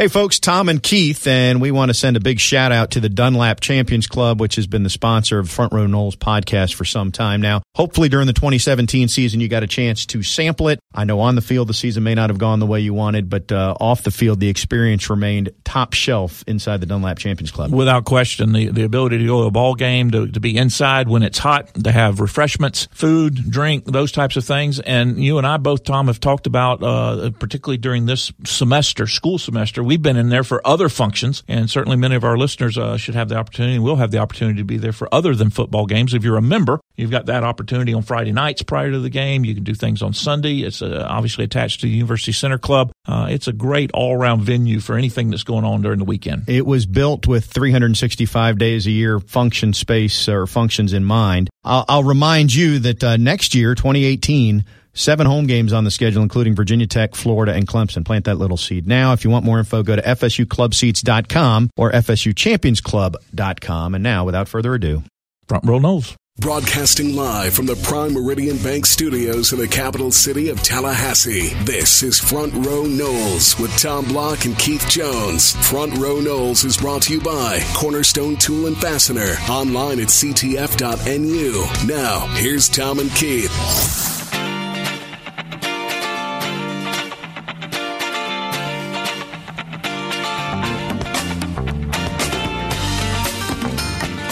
Hey, folks, Tom and Keith, and we want to send a big shout out to the Dunlap Champions Club, which has been the sponsor of Front Row Noles podcast for some time now. Hopefully, during the 2017 season, you got a chance to sample it. I know on the field, the season may not have gone the way you wanted, but uh, off the field, the experience remained top shelf inside the Dunlap Champions Club. Without question, the, the ability to go to a ball game, to, to be inside when it's hot, to have refreshments, food, drink, those types of things. And you and I both, Tom, have talked about, uh, particularly during this semester, school semester, we've been in there for other functions, and certainly many of our listeners uh, should have the opportunity and will have the opportunity to be there for other than football games. If you're a member, you've got that opportunity on Friday nights prior to the game. You can do things on Sunday. It's uh, obviously attached to the University Center Club. Uh, it's a great all around venue for anything that's going on during the weekend. It was built with 365 days a year function space or functions in mind. I'll, I'll remind you that uh, next year, 2018, Seven home games on the schedule, including Virginia Tech, Florida, and Clemson. Plant that little seed now. If you want more info, go to FSUclubseats.com or FSUchampionsclub.com. And now, without further ado, Front Row Noles. Broadcasting live from the Prime Meridian Bank studios in the capital city of Tallahassee, this is Front Row Noles with Tom Block and Keith Jones. Front Row Noles is brought to you by Cornerstone Tool and Fastener, online at ctf.nu. Now, here's Tom and Keith.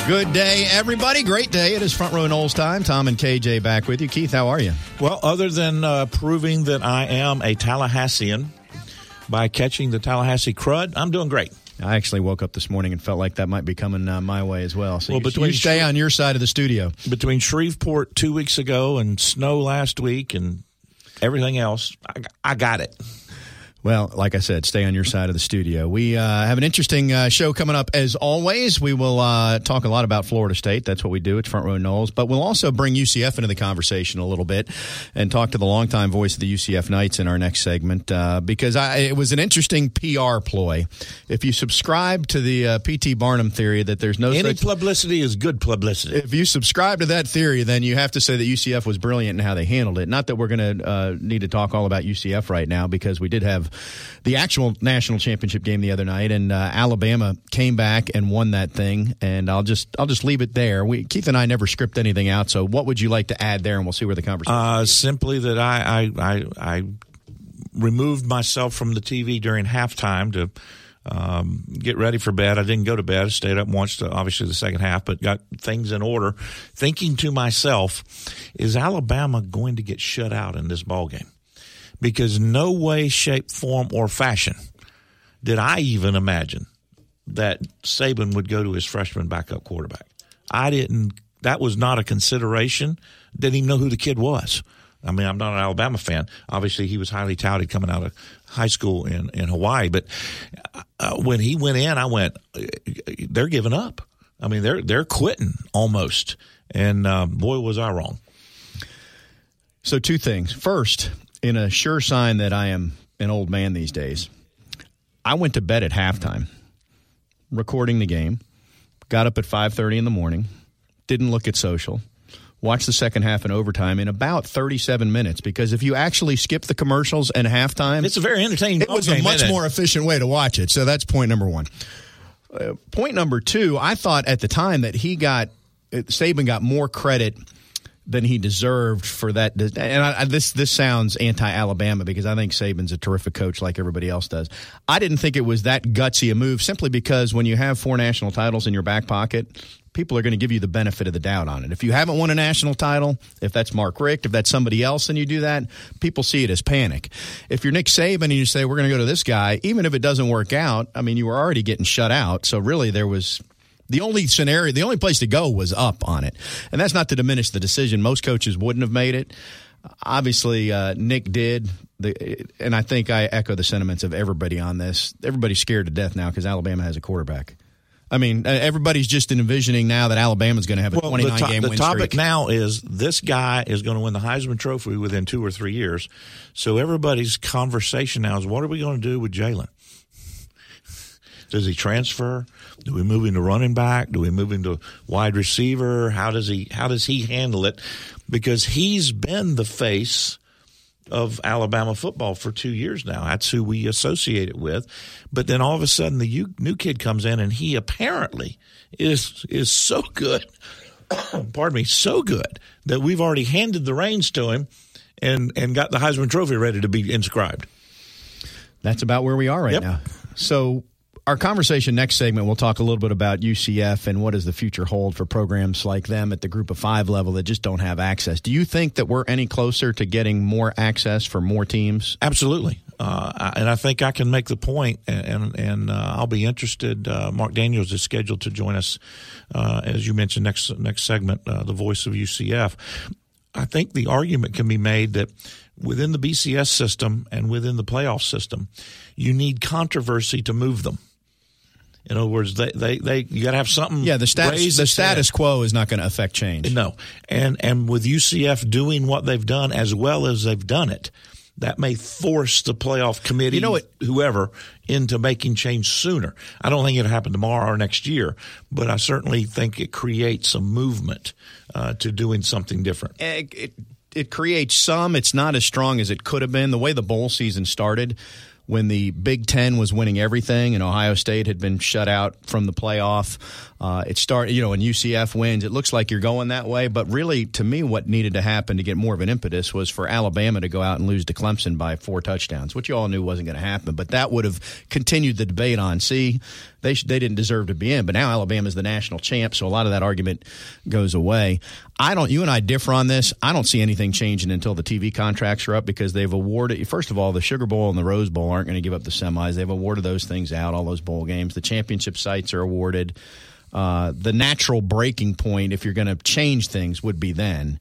Good day, everybody. Great day. It is Front Row Noles time. Tom and KJ back with you. Keith, how are you? Well, other than uh, proving that I am a Tallahassean by catching the Tallahassee crud, I'm doing great. I actually woke up this morning and felt like that might be coming uh, my way as well. So well, you, between you stay on your side of the studio. Between Shreveport two weeks ago and snow last week and everything else, I, I got it. Well, like I said, stay on your side of the studio. We uh, have an interesting uh, show coming up as always. We will uh, talk a lot about Florida State. That's what we do. It's Front Row Noles. But we'll also bring UCF into the conversation a little bit and talk to the longtime voice of the UCF Knights in our next segment uh, because I, it was an interesting PR ploy. If you subscribe to the uh, P.T. Barnum theory that there's no Any such, publicity is good publicity. if you subscribe to that theory, then you have to say that UCF was brilliant in how they handled it. Not that we're going to uh, need to talk all about UCF right now because we did have the actual national championship game the other night, and uh, Alabama came back and won that thing. And I'll just I'll just leave it there. We Keith and I never script anything out. So what would you like to add there, and we'll see where the conversation. Uh, simply that I, I I I removed myself from the TV during halftime to um, get ready for bed. I didn't go to bed. I stayed up and watched obviously the second half, but got things in order. Thinking to myself, is Alabama going to get shut out in this ball game? Because no way, shape, form, or fashion did I even imagine that Saban would go to his freshman backup quarterback. I didn't. That was not a consideration. Didn't even know who the kid was. I mean, I'm not an Alabama fan. Obviously, he was highly touted coming out of high school in, in Hawaii. But uh, when he went in, I went, they're giving up. I mean, they're they're quitting almost. And uh, boy, was I wrong. So two things. First, in a sure sign that I am an old man these days, I went to bed at halftime, recording the game. Got up at five thirty in the morning. Didn't look at social Watched the second half in overtime in about 37 minutes because if you actually skip the commercials and halftime, It's a very entertaining. it was a much it? more efficient way to watch it. So that's point number one. Uh, point number two, I thought at the time that he got uh, Saban got more credit than he deserved for that. And I, this this sounds anti-Alabama because I think Saban's a terrific coach, like everybody else does. I didn't think it was that gutsy a move simply because when you have four national titles in your back pocket, people are going to give you the benefit of the doubt on it. If you haven't won a national title, if that's Mark Richt, if that's somebody else, and you do that, people see it as panic. If you're Nick Saban and you say we're going to go to this guy, even if it doesn't work out, I mean you were already getting shut out. So really, there was the only scenario, the only place to go was up on it. And that's not to diminish the decision. Most coaches wouldn't have made it. Obviously, uh, Nick did. The, and I think I echo the sentiments of everybody on this. Everybody's scared to death now because Alabama has a quarterback. I mean, uh, everybody's just envisioning now that Alabama's going to have a Well, 29 the, to- game the win topic streak. now is this guy is going to win the Heisman Trophy within two or three years. So everybody's conversation now is what are we going to do with Jalen? Does he transfer? Do we move him to running back? Do we move him to wide receiver? How does he how does he handle it? Because he's been the face of Alabama football for two years now. That's who we associate it with. But then all of a sudden, the new kid comes in, and he apparently is is so good. pardon me, so good that we've already handed the reins to him and and got the Heisman Trophy ready to be inscribed. That's about where we are right Yep. now. So, our conversation next segment, we'll talk a little bit about UCF and what does the future hold for programs like them at the group of five level that just don't have access. Do you think that we're any closer to getting more access for more teams? Absolutely, uh, and I think I can make the point, and and, uh, I'll be interested. Uh, Mark Daniels is scheduled to join us, uh, as you mentioned next next segment, uh, the voice of UCF. I think the argument can be made that within the BCS system and within the playoff system, you need controversy to move them. In other words, they they, they you got to have something. Yeah, the status the head. status quo is not going to affect change. No, and and with UCF doing what they've done as well as they've done it, that may force the playoff committee, You know what- whoever, into making change sooner. I don't think it'll happen tomorrow or next year, but I certainly think it creates a movement uh, to doing something different. it, it, it creates some. It's not as strong as it could have been. The way the bowl season started, when the Big Ten was winning everything and Ohio State had been shut out from the playoff, uh, it started. You know, and UCF wins. It looks like you're going that way, but really, to me, what needed to happen to get more of an impetus was for Alabama to go out and lose to Clemson by four touchdowns, which you all knew wasn't going to happen. But that would have continued the debate on. See, they sh- they didn't deserve to be in, but now Alabama's the national champ, so a lot of that argument goes away. I don't. You and I differ on this. I don't see anything changing until the TV contracts are up because they've awarded. First of all, the Sugar Bowl and the Rose Bowl aren't going to give up the semis. They've awarded those things out. All those bowl games. The championship sites are awarded. Uh, the natural breaking point, if you're going to change things, would be then.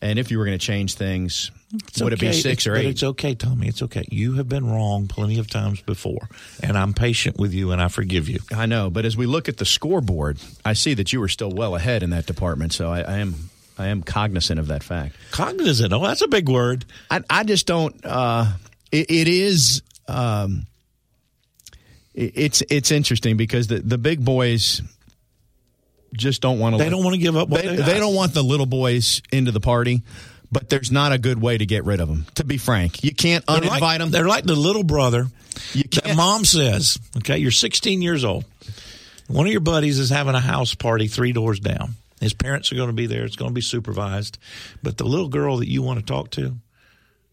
And if you were going to change things, It's would it be six It's- or eight? It's okay, Tommy. It's okay. You have been wrong plenty of times before, and I'm patient with you, and I forgive you. I know, but as we look at the scoreboard, I see that you are still well ahead in that department. So I, I am I am cognizant of that fact. Cognizant. Oh, that's a big word. I, I just don't. Uh, it, it is. Um, it- it's it's interesting because the the big boys just don't want to. They don't want to give up. They, they, they don't want the little boys into the party, but there's not a good way to get rid of them. To be frank, you can't They're uninvite like, them. They're like the little brother that mom says, okay, you're 16 years old. One of your buddies is having a house party three doors down. His parents are going to be there. It's going to be supervised. But the little girl that you want to talk to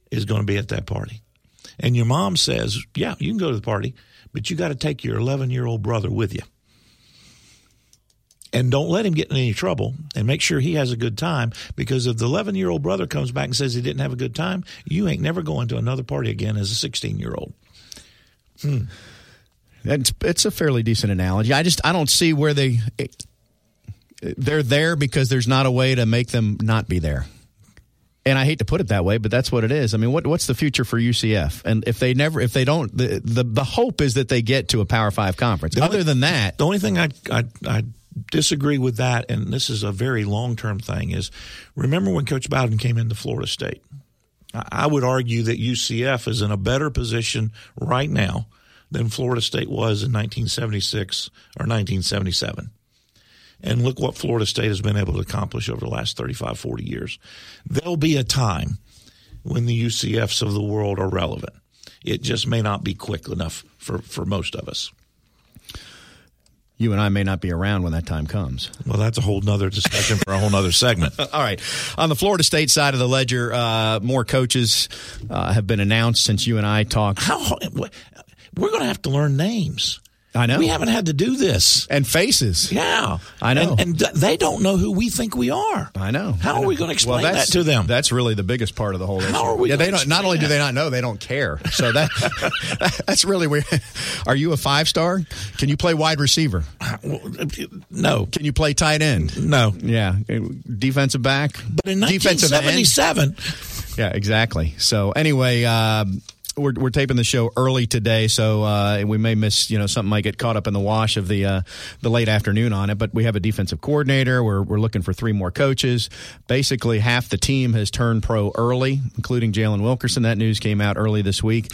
is going to be at that party. And your mom says, yeah, you can go to the party, but you got to take your 11 year old brother with you. And don't let him get in any trouble and make sure he has a good time because if the 11 year old brother comes back and says he didn't have a good time, you ain't never going to another party again as a 16 year old. Hmm. It's it's a fairly decent analogy. I just I don't see where they they're there because there's not a way to make them not be there. And I hate to put it that way, but that's what it is. I mean, what what's the future for UCF? And if they never if they don't the the, the hope is that they get to a Power 5 conference. The only- Other than that, The only thing I, I, I disagree with that, and this is a very long term thing, is remember when Coach Bowden came into Florida State? I would argue that UCF is in a better position right now than Florida State was in 1976 or 1977. And look what Florida State has been able to accomplish over the last 35, 40 years. There'll be a time when the UCFs of the world are relevant. It just may not be quick enough for, for most of us. You and I may not be around when that time comes. Well, that's a whole nother discussion for a whole nother segment. All right. On the Florida State side of the ledger, uh, more coaches uh, have been announced since you and I talked. How we're going to have to learn names. I know. We haven't had to do this. And faces. Yeah, I know. and, and th- they don't know who we think we are. I know. How I are we going to explain well, that to them? That's really the biggest part of the whole issue. How are we yeah, they don't. Not only do they not know, they don't care. So that that's really weird. Are you a five star? Can you play wide receiver? no, Can you play tight end? no. Yeah, defensive back. But in defensive end. 1977, Yeah, exactly. So anyway, um, we're we're taping the show early today, so uh, we may miss you know something might get caught up in the wash of the uh, the late afternoon on it. But we have a defensive coordinator. We're we're looking for three more coaches. Basically, half the team has turned pro early, including Jalen Wilkerson. That news came out early this week.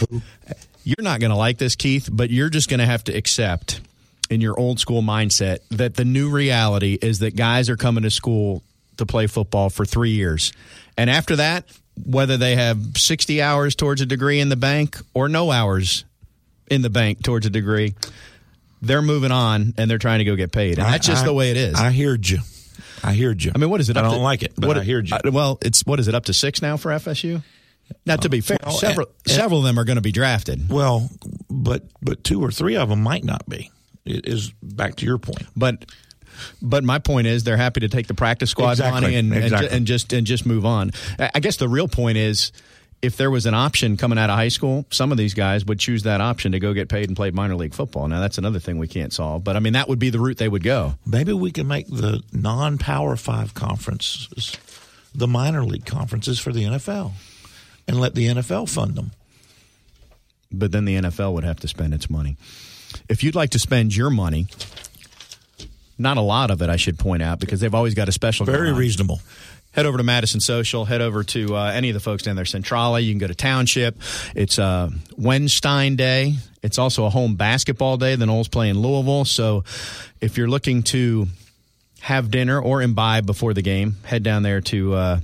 You're not going to like this, Keith, but you're just going to have to accept in your old school mindset that the new reality is that guys are coming to school to play football for three years, and after that, whether they have 60 hours towards a degree in the bank or no hours in the bank towards a degree, they're moving on and they're trying to go get paid. And I- that's just I- the way it is. I heard you. I heard you. I mean, what is it? I don't to- like it, but what, I heard you. uh, well, it's what is it up to six now for FSU? Now, to be fair, well, several and- several of them are going to be drafted, well, but but two or three of them might not be. It is back to your point. but but my point is they're happy to take the practice squad Exactly, money and, and, exactly. ju- and just and just move on. I I guess the real point is. If there was an option coming out of high school, some of these guys would choose that option to go get paid and play minor league football. Now that's another thing we can't solve, but I mean that would be the route they would go. Maybe we can make the non-power five conferences the minor league conferences for the NFL, and let the NFL fund them. but then the NFL would have to spend its money. If you'd like to spend your money, not a lot of it, I should point out, because they've always got a special. Very reasonable. Head over to Madison Social. Head over to uh, any of the folks down there, Centrale. You can go to Township. It's uh, Wednesday Day. It's also a home basketball day. The Noles play in Louisville. So if you're looking to have dinner or imbibe before the game, head down there to uh,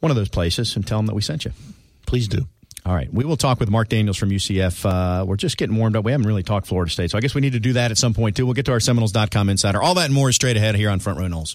one of those places and tell them that we sent you. Please do. All right. We will talk with Mark Daniels from UCF. Uh, we're just getting warmed up. We haven't really talked Florida State, so I guess we need to do that at some point, too. We'll get to our Seminoles.com insider. All that and more is straight ahead here on Front Row Noles.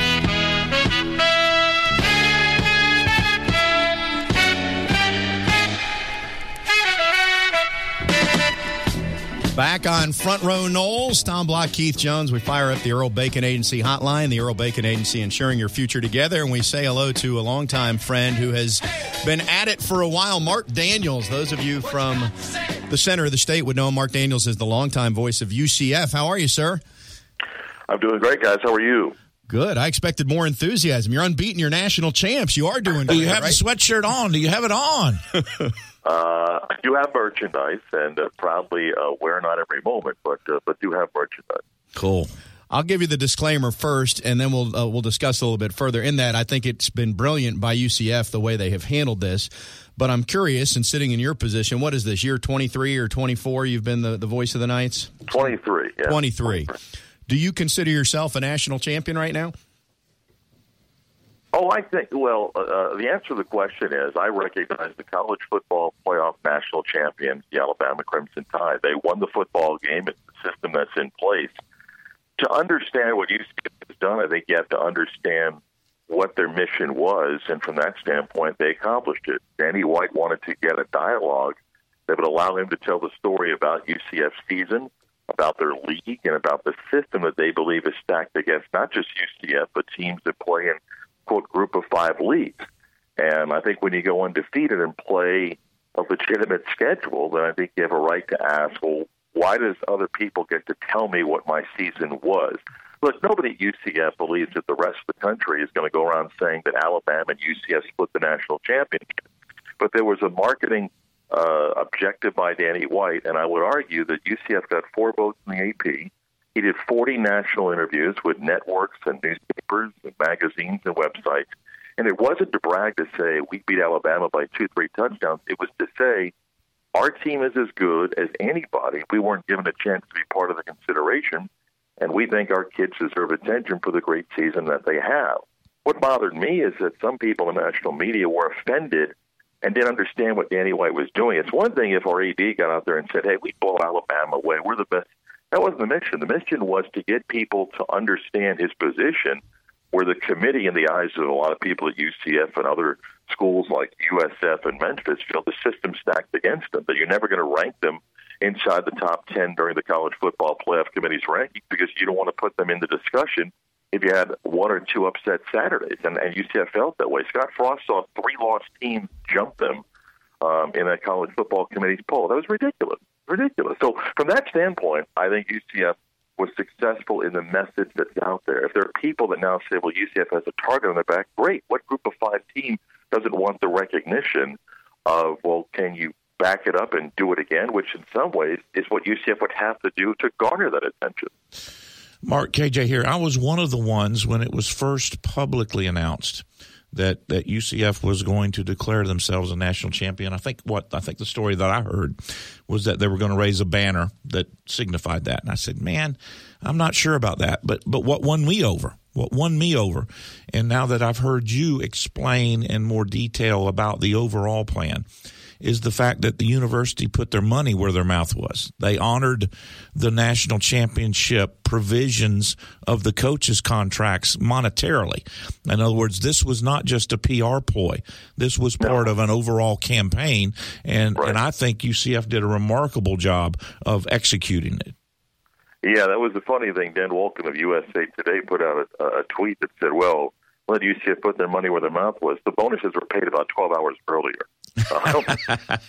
Back on Front Row Noles, Tom Block, Keith Jones. We fire up the Earl Bacon Agency hotline, the Earl Bacon Agency ensuring your future together. And we say hello to a longtime friend who has been at it for a while, Mark Daniels. Those of you from the center of the state would know Mark Daniels is the longtime voice of UCF. How are you, sir? I'm doing great, guys. How are you? Good. I expected more enthusiasm. You're unbeaten. You're national champs. You are doing Do you have right? the sweatshirt on? Do you have it on? Uh, I do have merchandise, and uh, proudly uh, wear not every moment, but uh, but do have merchandise. cool. I'll give you the disclaimer first, and then we'll uh, we'll discuss a little bit further. In that, I think it's been brilliant by UCF the way they have handled this. But I'm curious, and sitting in your position, what is this year 23 or 24? You've been the, the voice of the Knights. Twenty three. Yeah. 23. Do you consider yourself a national champion right now? Oh, I think. Well, uh, the answer to the question is I recognize the college football playoff national champions, the Alabama Crimson Tide. They won the football game. It's the system that's in place. To understand what UCF has done, I think you have to understand what their mission was, and from that standpoint, they accomplished it. Danny White wanted to get a dialogue that would allow him to tell the story about UCF's season, about their league, and about the system that they believe is stacked against not just UCF, but teams that play in quote group of five leagues. And I think when you go undefeated and play a legitimate schedule, then I think you have a right to ask, well, why does other people get to tell me what my season was? Look, nobody at UCF believes that the rest of the country is going to go around saying that Alabama and UCF split the national championship. But there was a marketing uh, objective by Danny White, and I would argue that UCF got four votes in the AP. He did 40 national interviews with networks and newspapers and magazines and websites. And it wasn't to brag to say we beat Alabama by two, three touchdowns. It was to say our team is as good as anybody. We weren't given a chance to be part of the consideration, and we think our kids deserve attention for the great season that they have. What bothered me is that some people in the national media were offended and didn't understand what Danny White was doing. It's one thing if our AD got out there and said, "Hey, we blow Alabama away. We're the best." That wasn't the mission. The mission was to get people to understand his position, where the committee, in the eyes of a lot of people at UCF and other schools like USF and Memphis, feel the system stacked against them. That you're never going to rank them inside the top 10 during the college football playoff committee's ranking because you don't want to put them in the discussion if you had one or two upset Saturdays. And, and UCF felt that way. Scott Frost saw three lost teams jump them um, in that college football committee's poll. That was ridiculous. Ridiculous. So from that standpoint, I think UCF was successful in the message that's out there. If there are people that now say, well, UCF has a target on their back, great. What group of five team doesn't want the recognition of, well, can you back it up and do it again, which in some ways is what UCF would have to do to garner that attention. Mark KJ here. I was one of the ones when it was first publicly announced that that UCF was going to declare themselves a national champion. I think what I think the story that I heard was that they were going to raise a banner that signified that. And I said, "Man, I'm not sure about that." But but what won me over? What won me over? And now that I've heard you explain in more detail about the overall plan, is the fact that the university put their money where their mouth was. They honored the national championship provisions of the coaches' contracts monetarily. In other words, this was not just a PR ploy. This was part of an overall campaign, and Right. and I think UCF did a remarkable job of executing it. Yeah, that was the funny thing. Dan Wolken of USA Today put out a, a tweet that said, well, let UCF put their money where their mouth was. The bonuses were paid about 12 hours earlier. Um,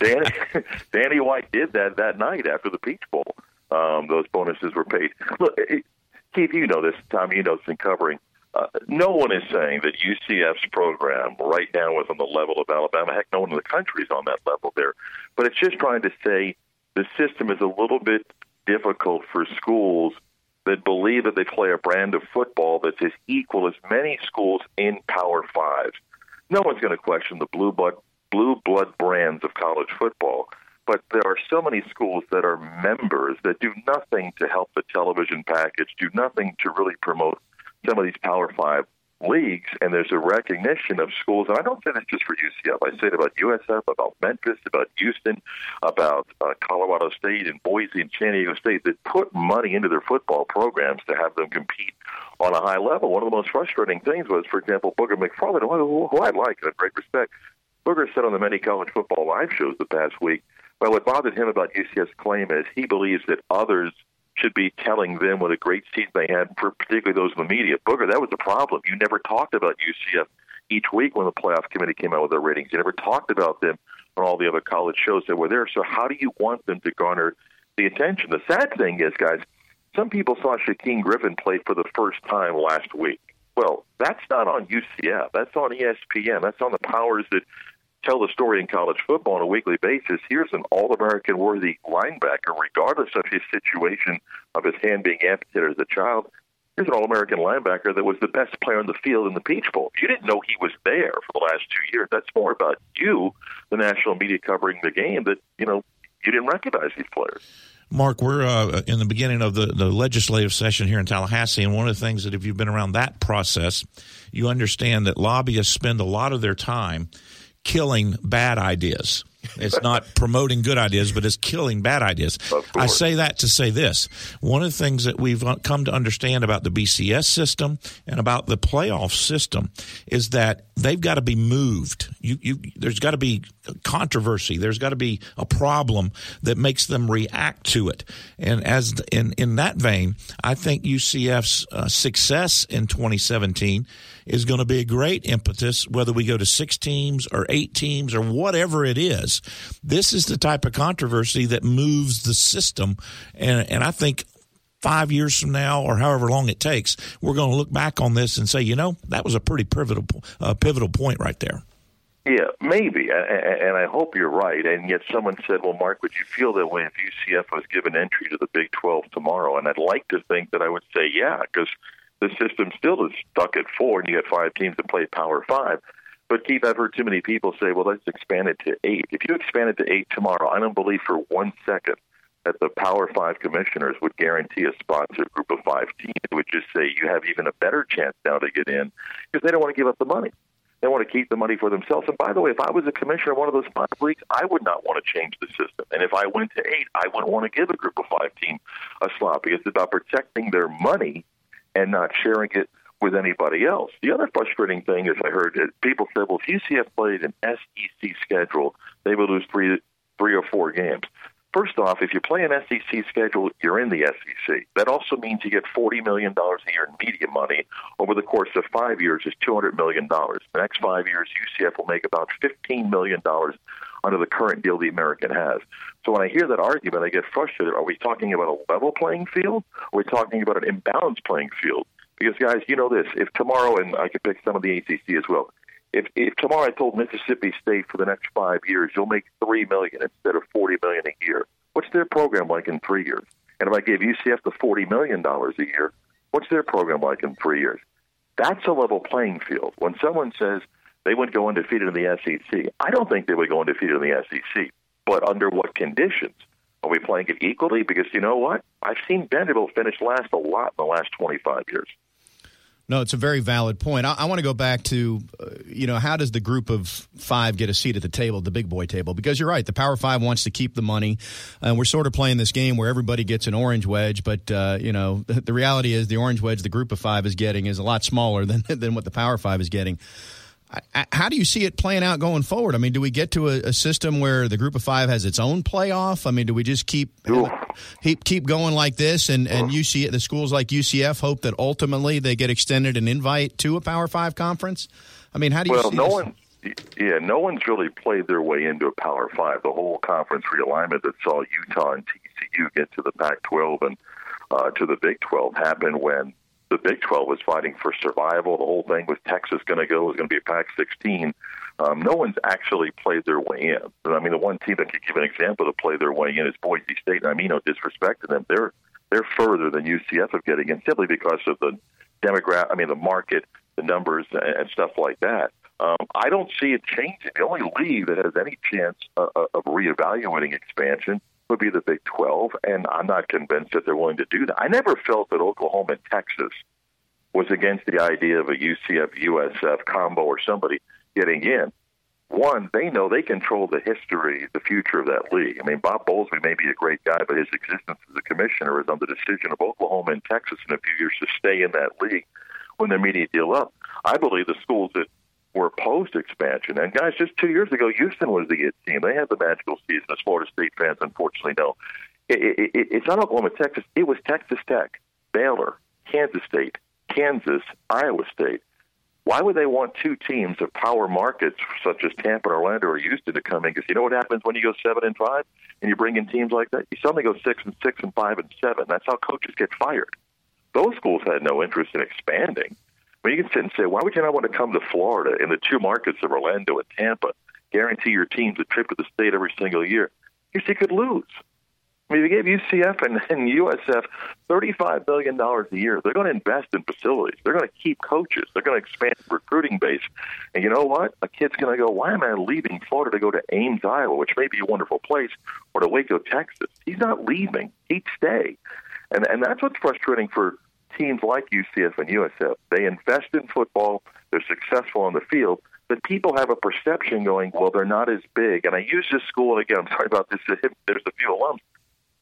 Danny, Danny White did that that night after the Peach Bowl. Um, those bonuses were paid. Look, it, Keith, you know this. Tom, you know it's in covering. Uh, no one is saying that UCF's program right now is on the level of Alabama. Heck, no one in the country is on that level there. But it's just trying to say the system is a little bit difficult for schools that believe that they play a brand of football that's as equal as many schools in Power Five. No one's going to question the blue blood blue blood brands of college football, but there are so many schools that are members that do nothing to help the television package, do nothing to really promote some of these Power Five leagues, and there's a recognition of schools. And I don't say this just for UCF. I say it about USF, about Memphis, about Houston, about uh, Colorado State and Boise and San Diego State that put money into their football programs to have them compete on a high level. One of the most frustrating things was, for example, Booger McFarland, who, I like and great respect. Booger said on the many college football live shows the past week, well, what bothered him about UCF's claim is he believes that others should be telling them what a great season they had, for particularly those in the media. Booger, that was the problem. You never talked about UCF each week when the playoff committee came out with their ratings. You never talked about them on all the other college shows that were there. So how do you want them to garner the attention? The sad thing is, guys, some people saw Shaquem Griffin play for the first time last week. Well, that's not on UCF. That's on ESPN. That's on the powers that tell the story in college football on a weekly basis. Here's an All American worthy linebacker, regardless of his situation of his hand being amputated as a child. Here's an All American linebacker that was the best player on the field in the Peach Bowl. You didn't know he was there for the last two years, that's more about you, the national media covering the game, that, you know, you didn't recognize these players. Mark, we're uh, in the beginning of the, the legislative session here in Tallahassee, and one of the things that if you've been around that process, you understand that lobbyists spend a lot of their time killing bad ideas. It's not promoting good ideas, but it's killing bad ideas. I say that to say this. One of the things that we've come to understand about the BCS system and about the playoff system is that they've got to be moved. You, you, there's got to be controversy. There's got to be a problem that makes them react to it. And as in in that vein, I think UCF's uh, success in 2017 is going to be a great impetus, whether we go to six teams or eight teams or whatever it is. This is the type of controversy that moves the system, and and I think five years from now or however long it takes, we're going to look back on this and say, you know, that was a pretty pivotal uh, pivotal point right there. Yeah, maybe, and I hope you're right. And yet, someone said, "Well, Mark, would you feel that way if UCF was given entry to the Big 12 tomorrow?" And I'd like to think that I would say, "Yeah," because the system still is stuck at four, and you get five teams that play Power Five. But Keith, I've heard too many people say, "Well, let's expand it to eight. If you expand it to eight tomorrow, I don't believe for one second that the Power Five commissioners would guarantee a a group of five teams. They would just say you have even a better chance now to get in because they don't want to give up the money. They want to keep the money for themselves. And by the way, if I was a commissioner of one of those five leagues, I would not want to change the system. And if I went to eight, I wouldn't want to give a group of five team a because it's about protecting their money and not sharing it with anybody else. The other frustrating thing is I heard that people said, well, if UCF played an SEC schedule, they would lose three, three or four games. First off, if you play an SEC schedule, you're in the SEC. That also means you get $40 million a year in media money. Over the course of five years, is $200 million. The next five years, UCF will make about $15 million under the current deal the American has. So when I hear that argument, I get frustrated. Are we talking about a level playing field? Or are we talking about an imbalanced playing field? Because guys, you know this. If tomorrow, and I could pick some of the ACC as well. If, if tomorrow I told Mississippi State for the next five years you'll make three million instead of forty million a year, what's their program like in three years? And if I gave UCF the forty million dollars a year, what's their program like in three years? That's a level playing field. When someone says they would go undefeated in the SEC, I don't think they would go undefeated in the SEC. But under what conditions? Are we playing it equally? Because you know what? I've seen Vanderbilt finish last a lot in the last 25 years. No, it's a very valid point. I, I want to go back to, uh, you know, how does the group of five get a seat at the table, the big boy table? Because you're right, the Power Five wants to keep the money, and we're sort of playing this game where everybody gets an orange wedge. But uh, you know, the, the reality is the orange wedge the group of five is getting is a lot smaller than than what the Power Five is getting. How do you see it playing out going forward? I mean, do we get to a, a system where the group of five has its own playoff? I mean, do we just keep keep keep going like this, and and UC the schools like UCF hope that ultimately they get extended an invite to a Power Five conference? I mean, how do you Well, see no this? one, yeah, no one's really played their way into a Power Five. The whole conference realignment that saw Utah and TCU get to the Pac-12 and uh, to the Big 12 happened when the Big 12 was fighting for survival. The whole thing was Texas going to go, was going to be a Pac-16. Um, no one's actually played their way in. I mean, the one team that could give an example to play their way in is Boise State. And I mean, no disrespect to them, they're they're further than UCF of getting in simply because of the demographic. I mean, the market, the numbers, and and stuff like that. Um, I don't see it changing. The only league that has any chance uh, uh, of reevaluating expansion would be the Big 12, and I'm not convinced that they're willing to do that. I never felt that Oklahoma and Texas was against the idea of a UCF USF combo or somebody getting in. One, they know they control the history, the future of that league. I mean, Bob Bowlesby may be a great guy, but his existence as a commissioner is on the decision of Oklahoma and Texas in a few years to stay in that league when their media deal up. I believe the schools that were post expansion. and guys, just two years ago, Houston was the it team. They had the magical season, as Florida State fans unfortunately know. It, it, it, it's not Oklahoma, Texas. It was Texas Tech, Baylor, Kansas State, Kansas, Iowa State. Why would they want two teams of power markets such as Tampa, and Orlando, or Houston to come in? Because you know what happens when you go seven and five, and you bring in teams like that. You suddenly go six and six and five and seven. That's how coaches get fired. Those schools had no interest in expanding. Mean, you can sit and say, why would you not want to come to Florida in the two markets of Orlando and Tampa? Guarantee your teams a trip to the state every single year. Because you could lose. I mean, you gave UCF and, and USF $35 million a year, they're going to invest in facilities. They're going to keep coaches. They're going to expand the recruiting base. And you know what? A kid's going to go, why am I leaving Florida to go to Ames, Iowa, which may be a wonderful place, or to Waco, Texas? He's not leaving. He'd stay. And, and that's what's frustrating for teams like UCF and USF. They invest in football. They're successful on the field. But people have a perception going, well, they're not as big. And I use this school, and again, I'm sorry about this. There's a few alums.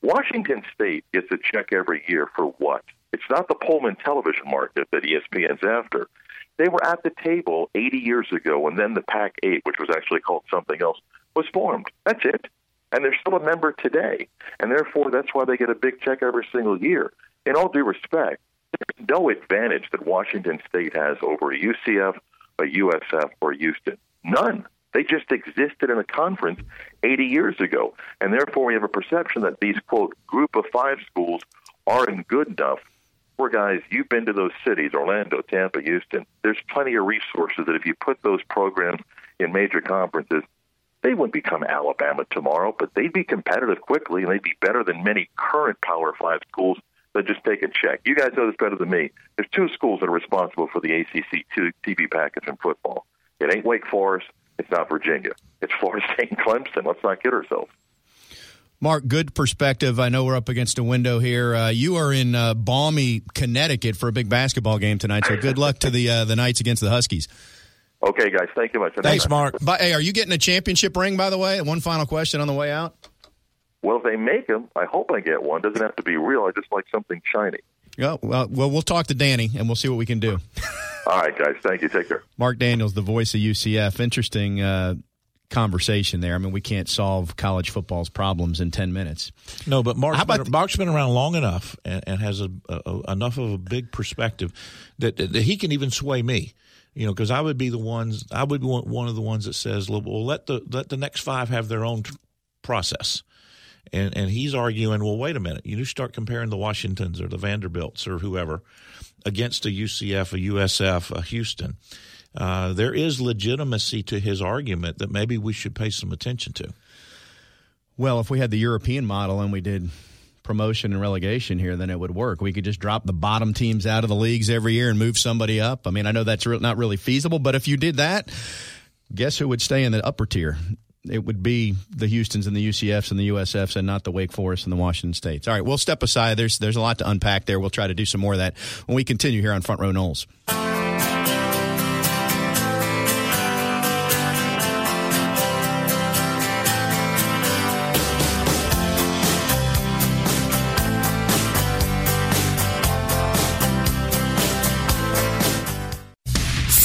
Washington State gets a check every year for what? It's not the Pullman television market that ESPN's after. They were at the table 80 years ago, and then the Pac 8, which was actually called something else, was formed. That's it. And they're still a member today. And therefore, that's why they get a big check every single year. In all due respect, there's no advantage that Washington State has over a UCF, a USF, or Houston. None. They just existed in a conference 80 years ago. And therefore, we have a perception that these, quote, group of five schools aren't good enough. Where, guys, you've been to those cities, Orlando, Tampa, Houston. There's plenty of resources that if you put those programs in major conferences, they wouldn't become Alabama tomorrow, but they'd be competitive quickly, and they'd be better than many current Power Five schools that just take a check. You guys know this better than me. There's two schools that are responsible for the ACC TV package in football. It ain't Wake Forest. It's not Virginia. It's Florida State and Clemson. Let's not kid ourselves. Mark, good perspective. I know we're up against a window here. Uh, you are in uh, balmy Connecticut for a big basketball game tonight, so good luck to the uh, the Knights against the Huskies. Okay, guys. Thank you much. Thanks, Mark. But, hey, are you getting a championship ring, by the way? One final question on the way out. Well, if they make them, I hope I get one. Doesn't have to be real. I just like something shiny. Yeah, well, well, we'll talk to Danny and we'll see what we can do. All right, guys. Thank you. Take care. Mark Daniels, the voice of UCF. Interesting uh, conversation there. I mean, we can't solve college football's problems in 10 minutes. No, but Mark's, How about been, the- Mark's been around long enough and, and has a, a, enough of a big perspective that, that he can even sway me. You know, because I would be the ones, I would be one one of the ones that says, "Well, let the let the next five have their own t- process." And, and he's arguing, well, wait a minute. You start comparing the Washingtons or the Vanderbilts or whoever against a UCF, a USF, a Houston. Uh, there is legitimacy to his argument that maybe we should pay some attention to. Well, if we had the European model and we did promotion and relegation here, then it would work. We could just drop the bottom teams out of the leagues every year and move somebody up. I mean, I know that's not really feasible, but if you did that, guess who would stay in the upper tier? It would be the Houstons and the UCFs and the USFs and not the Wake Forest and the Washington States. All right, we'll step aside. There's there's a lot to unpack there. We'll try to do some more of that when we continue here on Front Row Noles.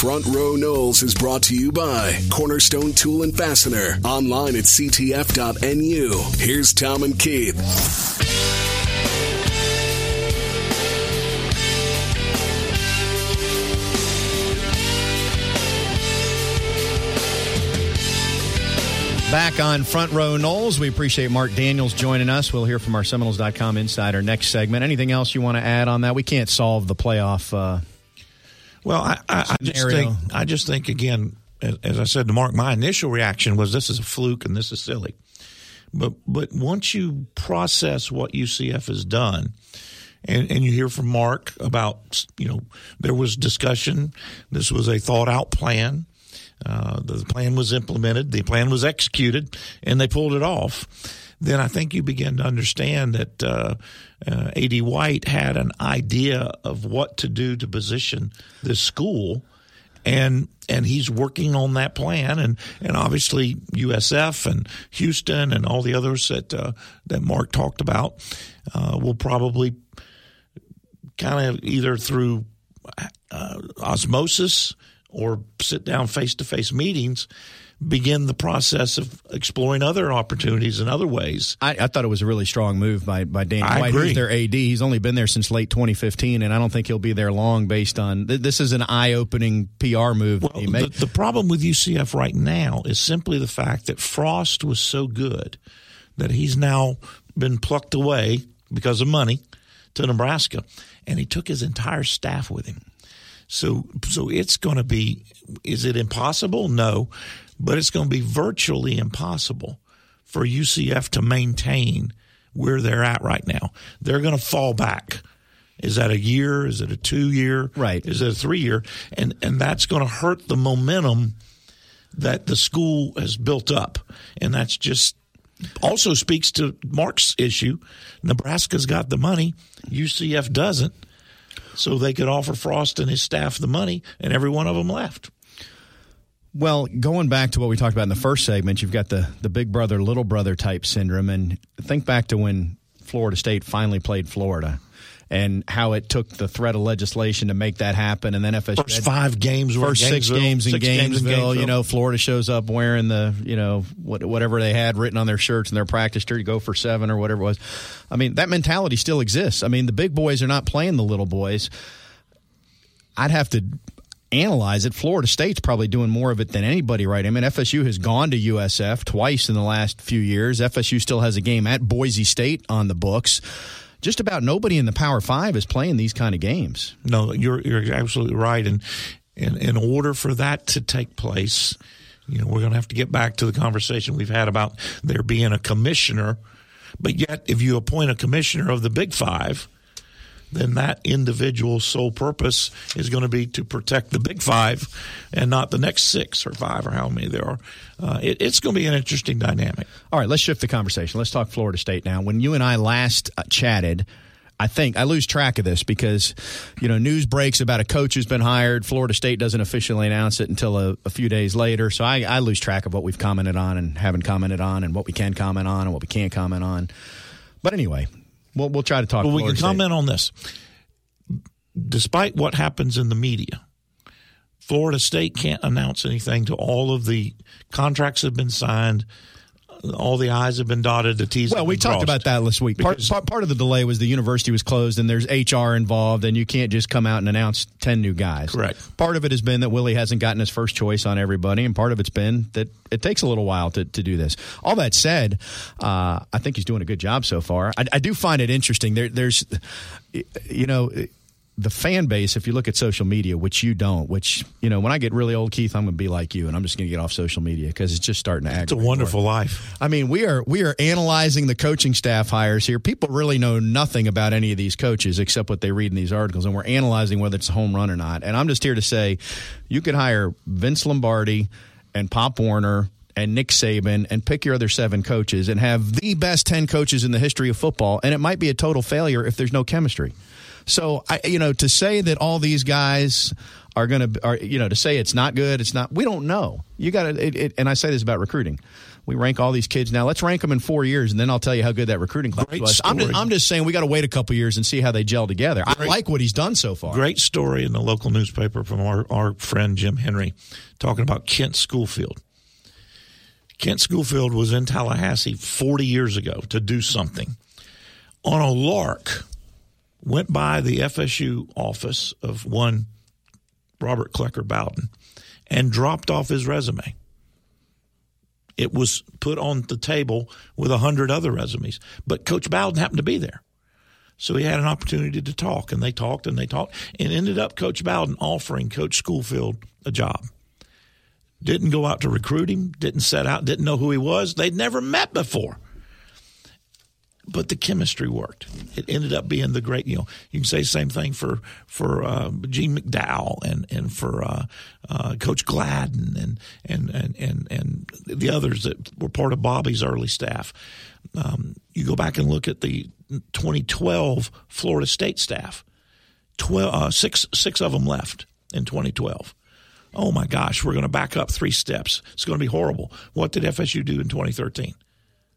Front Row Noles is brought to you by Cornerstone Tool and Fastener. Online at ctf.nu. Here's Tom and Keith. Back on Front Row Noles, we appreciate Mark Daniels joining us. We'll hear from our Seminoles.com insider next segment. Anything else you want to add on that? We can't solve the playoff. Uh, Well, I, I, I just think I just think again, as, as I said to Mark, my initial reaction was this is a fluke and this is silly. But but once you process what UCF has done, and, and you hear from Mark about you know there was discussion, this was a thought out plan. Uh, the plan was implemented, the plan was executed, and they pulled it off. Then I think you begin to understand that uh, uh, Ad White had an idea of what to do to position this school, and and he's working on that plan, and and obviously USF and Houston and all the others that uh, that Mark talked about uh, will probably kind of either through uh, osmosis or sit down face to face meetings begin the process of exploring other opportunities in other ways. I, I thought it was a really strong move by by Danny I White, who's their AD. He's only been there since late 2015, and I don't think he'll be there long. Based on th- this is an eye opening PR move Well, he the, the problem with UCF right now is simply the fact that Frost was so good that he's now been plucked away because of money to Nebraska, and he took his entire staff with him. So, so it's going to be. Is it impossible? No, but it's going to be virtually impossible for UCF to maintain where they're at right now. They're going to fall back. Is that a year? Is it a two year? Right. Is it a three year? And and that's going to hurt the momentum that the school has built up, and that's just also speaks to Mark's issue. Nebraska's got the money, UCF doesn't, so they could offer Frost and his staff the money, and every one of them left. Well, going back to what we talked about in the first segment, you've got the the big brother little brother type syndrome, and think back to when Florida State finally played Florida. And how it took the threat of legislation to make that happen, and then FSU First five games first six games in six games Gainesville, in Gainesville. You know, Florida shows up wearing the you know what, whatever they had written on their shirts and their practice shirt. Go for seven or whatever it was. I mean, that mentality still exists. I mean, the big boys are not playing the little boys. I'd have to analyze it. Florida State's probably doing more of it than anybody, right? I mean, FSU has gone to USF twice in the last few years. FSU still has a game at Boise State on the books. Just about nobody in the Power Five is playing these kind of games. No, you're you're absolutely right, and in in order for that to take place, you know, we're going to have to get back to the conversation we've had about there being a commissioner. But yet, if you appoint a commissioner of the Big Five, then that individual's sole purpose is going to be to protect the Big Five and not the next six or five or how many there are. Uh, it, it's going to be an interesting dynamic. All right, let's shift the conversation. Let's talk Florida State now. When you and I last uh, chatted, I think I lose track of this because you know news breaks about a coach who's been hired. Florida State doesn't officially announce it until a, a few days later, so I, I lose track of what we've commented on and haven't commented on, and what we can comment on and what we can't comment on. But anyway, we'll we'll try to talk. Well, we can comment on this. Despite what happens in the media, Florida State can't announce anything to all of the contracts that have been signed, all the I's have been dotted, the T's. Well, we talked crossed. about that last week. Part, part, part of the delay was the university was closed and there's HR involved, and you can't just come out and announce 10 new guys. Correct. Part of it has been that Willie hasn't gotten his first choice on everybody, and part of it's been that it takes a little while to, to do this. All that said, uh, I think he's doing a good job so far. I, I do find it interesting. There, there's, you know, the fan base, if you look at social media, which you don't, which, you know, when I get really old, Keith, I'm going to be like you, and I'm just going to get off social media because it's just starting to act. It's a wonderful life. I mean, we are we are analyzing the coaching staff hires here. People really know nothing about any of these coaches except what they read in these articles, and we're analyzing whether it's a home run or not. And I'm just here to say, you could hire Vince Lombardi and Pop Warner and Nick Saban and pick your other seven coaches and have the best ten coaches in the history of football, and it might be a total failure if there's no chemistry. So I, you know, to say that all these guys are going to, are you know, to say it's not good, it's not. We don't know. You got to, and I say this about recruiting. We rank all these kids now. Let's rank them in four years, and then I'll tell you how good that recruiting class Great was. I'm just. I'm just saying we got to wait a couple years and see how they gel together. I like what he's done so far. Great story in the local newspaper from our, our friend Jim Henry talking about Kent Schoolfield. Kent Schoolfield was in Tallahassee 40 years ago to do something. On a lark, went by the FSU office of one Robert Cleckler Bowden and dropped off his resume. It was put on the table with a hundred other resumes, but Coach Bowden happened to be there. So he had an opportunity to talk, and they talked and they talked, and ended up Coach Bowden offering Coach Schoolfield a job. Didn't go out to recruit him, didn't set out, didn't know who he was. They'd never met before. But the chemistry worked. It ended up being the great, you know, you can say the same thing for for uh, Gene McDowell and and for uh, uh, Coach Gladden and and, and and and the others that were part of Bobby's early staff. Um, you go back and look at the 2012 Florida State staff. 12, uh, six six of them left in 2012. Oh my gosh, we're going to back up three steps. It's going to be horrible. What did FSU do in 2013?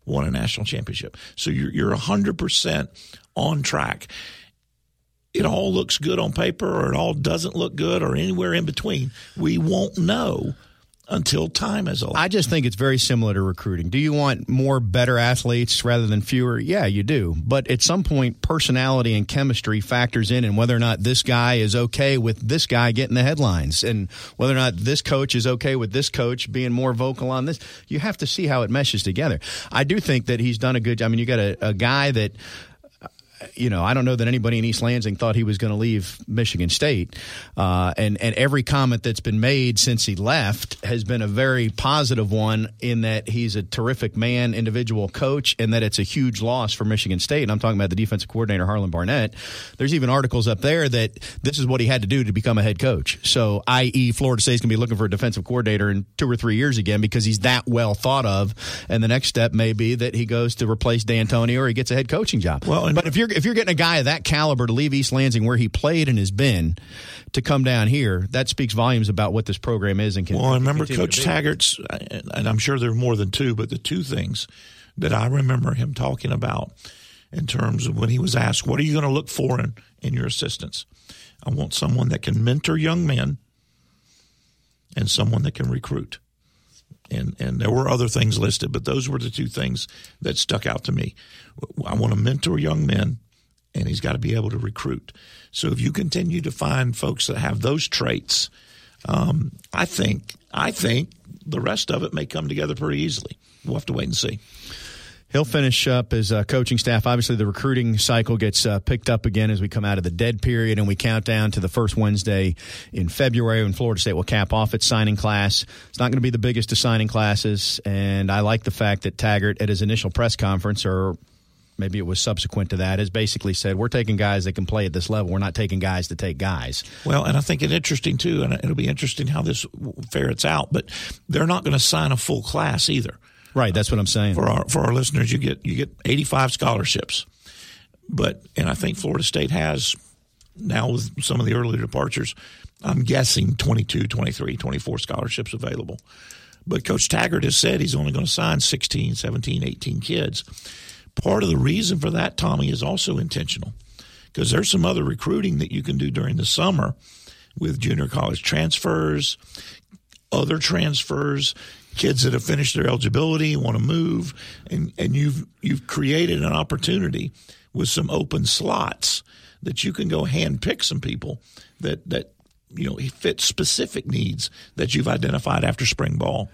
Won a national championship. So you're you're 100% on track. It all looks good on paper or it all doesn't look good or anywhere in between. We won't know until time has elapsed. I just think it's very similar to recruiting. Do you want more better athletes rather than fewer? Yeah, you do. But at some point, personality and chemistry factors in, and whether or not this guy is okay with this guy getting the headlines, and whether or not this coach is okay with this coach being more vocal on this. You have to see how it meshes together. I do think that he's done a good. I mean, you got a, a guy that you know, I don't know that anybody in East Lansing thought he was going to leave Michigan State, uh, and and every comment that's been made since he left has been a very positive one in that he's a terrific man, individual coach, and that it's a huge loss for Michigan State. And I'm talking about the defensive coordinator Harlan Barnett. There's even articles up there that this is what he had to do to become a head coach. So, i.e., Florida State's going to be looking for a defensive coordinator in two or three years again because he's that well thought of. And the next step may be that he goes to replace D'Antonio or he gets a head coaching job. Well, and- but if you're if you're getting a guy of that caliber to leave East Lansing where he played and has been to come down here, that speaks volumes about what this program is and can. Be. Well, I remember Coach. Taggart's, and I'm sure there are more than two, but the two things that I remember him talking about in terms of when he was asked, What are you going to look for in, in your assistants? I want someone that can mentor young men and someone that can recruit. And, and there were other things listed, but those were the two things that stuck out to me. I want to mentor young men, and he's got to be able to recruit. So if you continue to find folks that have those traits, um, I think I think the rest of it may come together pretty easily. We'll have to wait and see. He'll finish up his uh, coaching staff. Obviously, the recruiting cycle gets uh, picked up again as we come out of the dead period and we count down to the first Wednesday in February when Florida State will cap off its signing class. It's not going to be the biggest of signing classes, and I like the fact that Taggart at his initial press conference, or maybe it was subsequent to that, has basically said, "We're taking guys that can play at this level. We're not taking guys to take guys." Well, and I think it's interesting too, and it'll be interesting how this ferrets out. But they're not going to sign a full class either. Right, that's what I'm saying. For our for our listeners, you get you get 85 scholarships, but and I think Florida State has now with some of the early departures, I'm guessing 22, 23, 24 scholarships available. But Coach Taggart has said he's only going to sign 16, 17, 18 kids. Part of the reason for that, Tommy, is also intentional because there's some other recruiting that you can do during the summer with junior college transfers. other transfers, kids that have finished their eligibility want to move, and and you've you've created an opportunity with some open slots that you can go hand pick some people that that you know fit specific needs that you've identified after spring ball.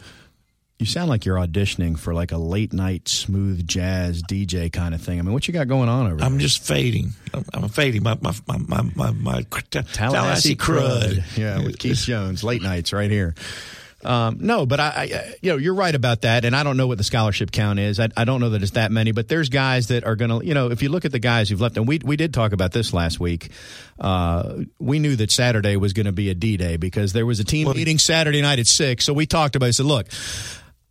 You sound like you're auditioning for like a late night smooth jazz DJ kind of thing. I mean, what you got going on over there? I'm just fading. I'm, I'm fading. My my my my my, my Tallahassee Tallahassee crud. Yeah, with Keith Jones, late nights right here. Um, no, but I, I, you know, you're right about that, and I don't know what the scholarship count is. I, I don't know that it's that many, but there's guys that are going to, you know, if you look at the guys who've left, and we we did talk about this last week. Uh, we knew that Saturday was going to be a D day because there was a team meeting Saturday night at six. So we talked about. it. said, look.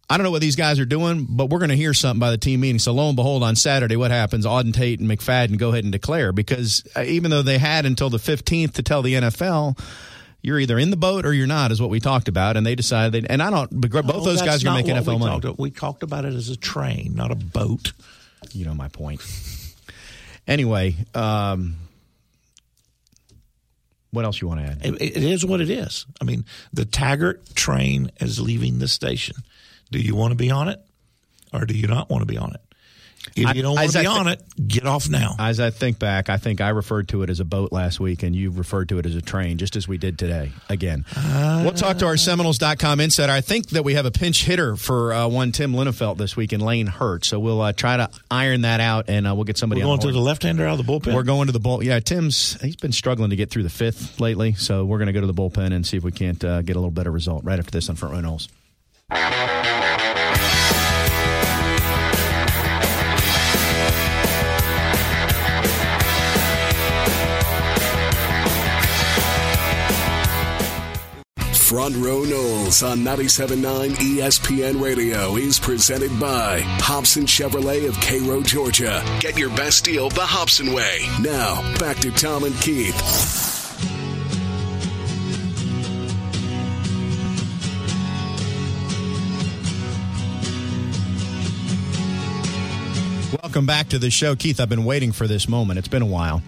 I don't know what these guys are doing, but we're going to hear something by the team meeting. So lo and behold, on Saturday, what happens? Auden Tate and McFadden go ahead and declare because uh, even though they had until the 15th to tell the NFL, you're either in the boat or you're not, is what we talked about. And they decided, and I don't, but both No, those guys are going not to make NFL we money. Talked, we talked about it as a train, not a boat. You know my point. Anyway, um, what else you want to add? It, it is what it is. I mean, the Taggart train is leaving the station. Do you want to be on it, or do you not want to be on it? If you don't want to be I thi- on it, get off now. As I think back, I think I referred to it as a boat last week, and you referred to it as a train, just as we did today. Again, we'll talk to our Seminoles.com insider. I think that we have a pinch hitter for uh, one Tim Linafelt this week in Lane Hurt, so we'll uh, try to iron that out, and uh, we'll get somebody We're on going to the left-hander out of the bullpen. We're going to the bull. Yeah, Tim's he's been struggling to get through the fifth lately, so we're going to go to the bullpen and see if we can't uh, get a little better result right after this on Front Row Noles. Front Row Noles on 97.9 ESPN Radio is presented by Hobson Chevrolet of Cairo, Georgia. Get your best deal the Hobson way. Now, back to Tom and Keith. Welcome back to the show, Keith. I've been waiting for this moment. It's been a while.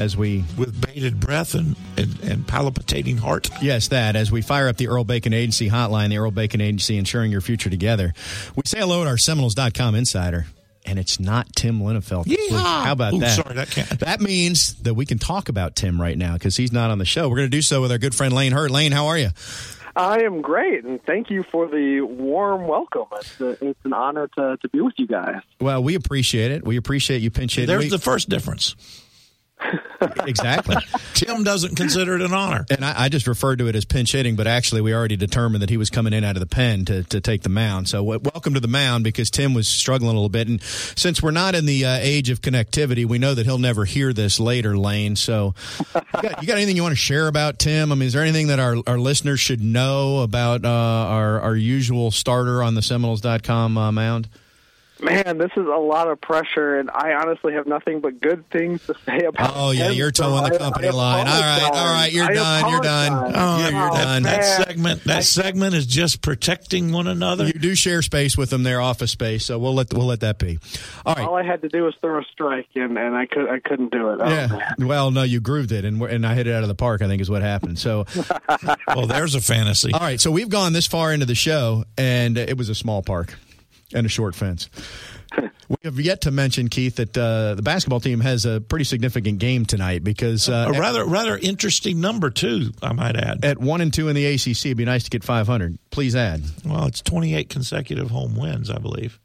As we with bated breath and, and, and palpitating heart. Yes, that. As we fire up the Earl Bacon Agency hotline, the Earl Bacon Agency ensuring your future together, we say hello to our Seminoles.com insider, and it's not Tim Linafelt. this week. Yeehaw! How about Ooh, that? sorry, that can't- That means that we can talk about Tim right now because he's not on the show. We're going to do so with our good friend Lane Hurt. Lane, how are you? I am great, and thank you for the warm welcome. It's, a, it's an honor to, to be with you guys. Well, we appreciate it. We appreciate you pinch hitting. There's We- the first difference. Exactly. Tim doesn't consider it an honor. And I, I just referred to it as pinch hitting, but actually we already determined that he was coming in out of the pen to, to take the mound. So w- welcome to the mound because Tim was struggling a little bit. And since we're not in the uh, age of connectivity, we know that he'll never hear this later, Lane. So you got, you got anything you want to share about Tim? I mean, is there anything that our, our listeners should know about uh, our, our usual starter on the Seminoles.com uh, mound? Man, this is a lot of pressure, and I honestly have nothing but good things to say about. Oh, yeah, him, you're so toeing the company I line. All right, all right, you're I done, you're done. Oh, Yeah, you're oh, done. That segment, that segment is just protecting one another. You do share space with them, their office space, so we'll let we'll let that be. All right. All I had to do was throw a strike, and, and I could I couldn't do it. Oh, Yeah. man. Well, no, you grooved it, and and I hit it out of the park. I think is what happened. So, Well, there's a fantasy. all right. So we've gone this far into the show, and it was a small park and a short fence. We have yet to mention Keith that uh, the basketball team has a pretty significant game tonight because uh, A rather rather interesting number too, I might add. at one and two in the ACC, it'd be nice to get 500. Please add. Well, it's 28 consecutive home wins, I believe,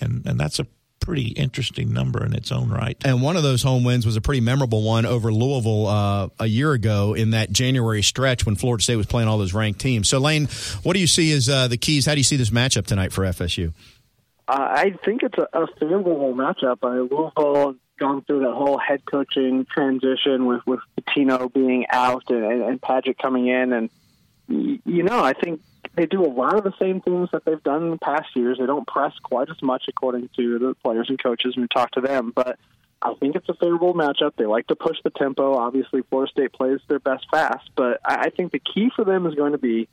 and and that's a pretty interesting number in its own right. And one of those home wins was a pretty memorable one over Louisville uh, a year ago in that January stretch when Florida State was playing all those ranked teams. So, Lane, what do you see as uh, the keys? How do you see this matchup tonight for FSU? I think it's a, a favorable matchup. I Louisville gone through that whole head coaching transition with with Pitino being out and, and, and coming in, and you know I think they do a lot of the same things that they've done in the past years. They don't press quite as much, according to the players and coaches when we talk to them, but. I think it's a favorable matchup. They like to push the tempo. Obviously, Florida State plays their best fast, but I think the key for them is going to be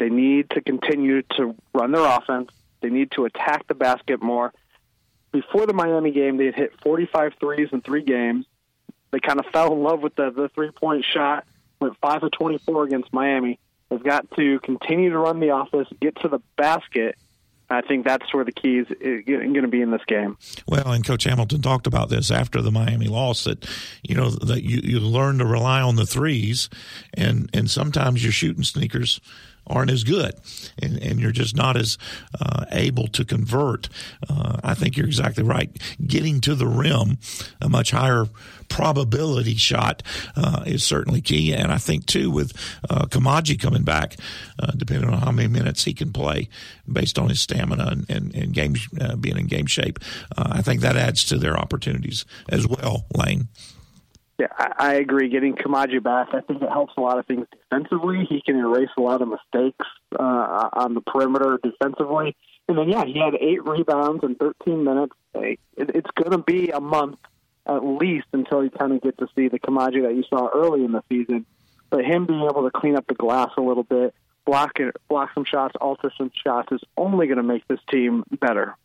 they need to continue to run their offense. They need to attack the basket more. Before the Miami game, they had hit 45 threes in three games. They kind of fell in love with the, the three point shot, went 5 of 24 against Miami. They've got to continue to run the offense, get to the basket. I think that's where the key is going to be in this game. Well, and Coach Hamilton talked about this after the Miami loss that you know that you, you learn to rely on the threes, and and sometimes you're shooting sneakers aren't as good, and, and you're just not as uh, able to convert. Uh, I think you're exactly right. Getting to the rim, a much higher probability shot uh, is certainly key, and I think too with uh, Koumadje coming back, uh, depending on how many minutes he can play, based on his stamina and, and, and game uh, being in game shape, uh, I think that adds to their opportunities as well. Lane. Yeah, I, I agree. Getting Koumadje back, I think it helps a lot of things defensively. He can erase a lot of mistakes uh, on the perimeter defensively. And then, yeah, he had eight rebounds in 13 minutes. It, it's going to be a month at least until you kind of get to see the Koumadje that you saw early in the season. But him being able to clean up the glass a little bit, block it, block some shots, alter some shots is only going to make this team better.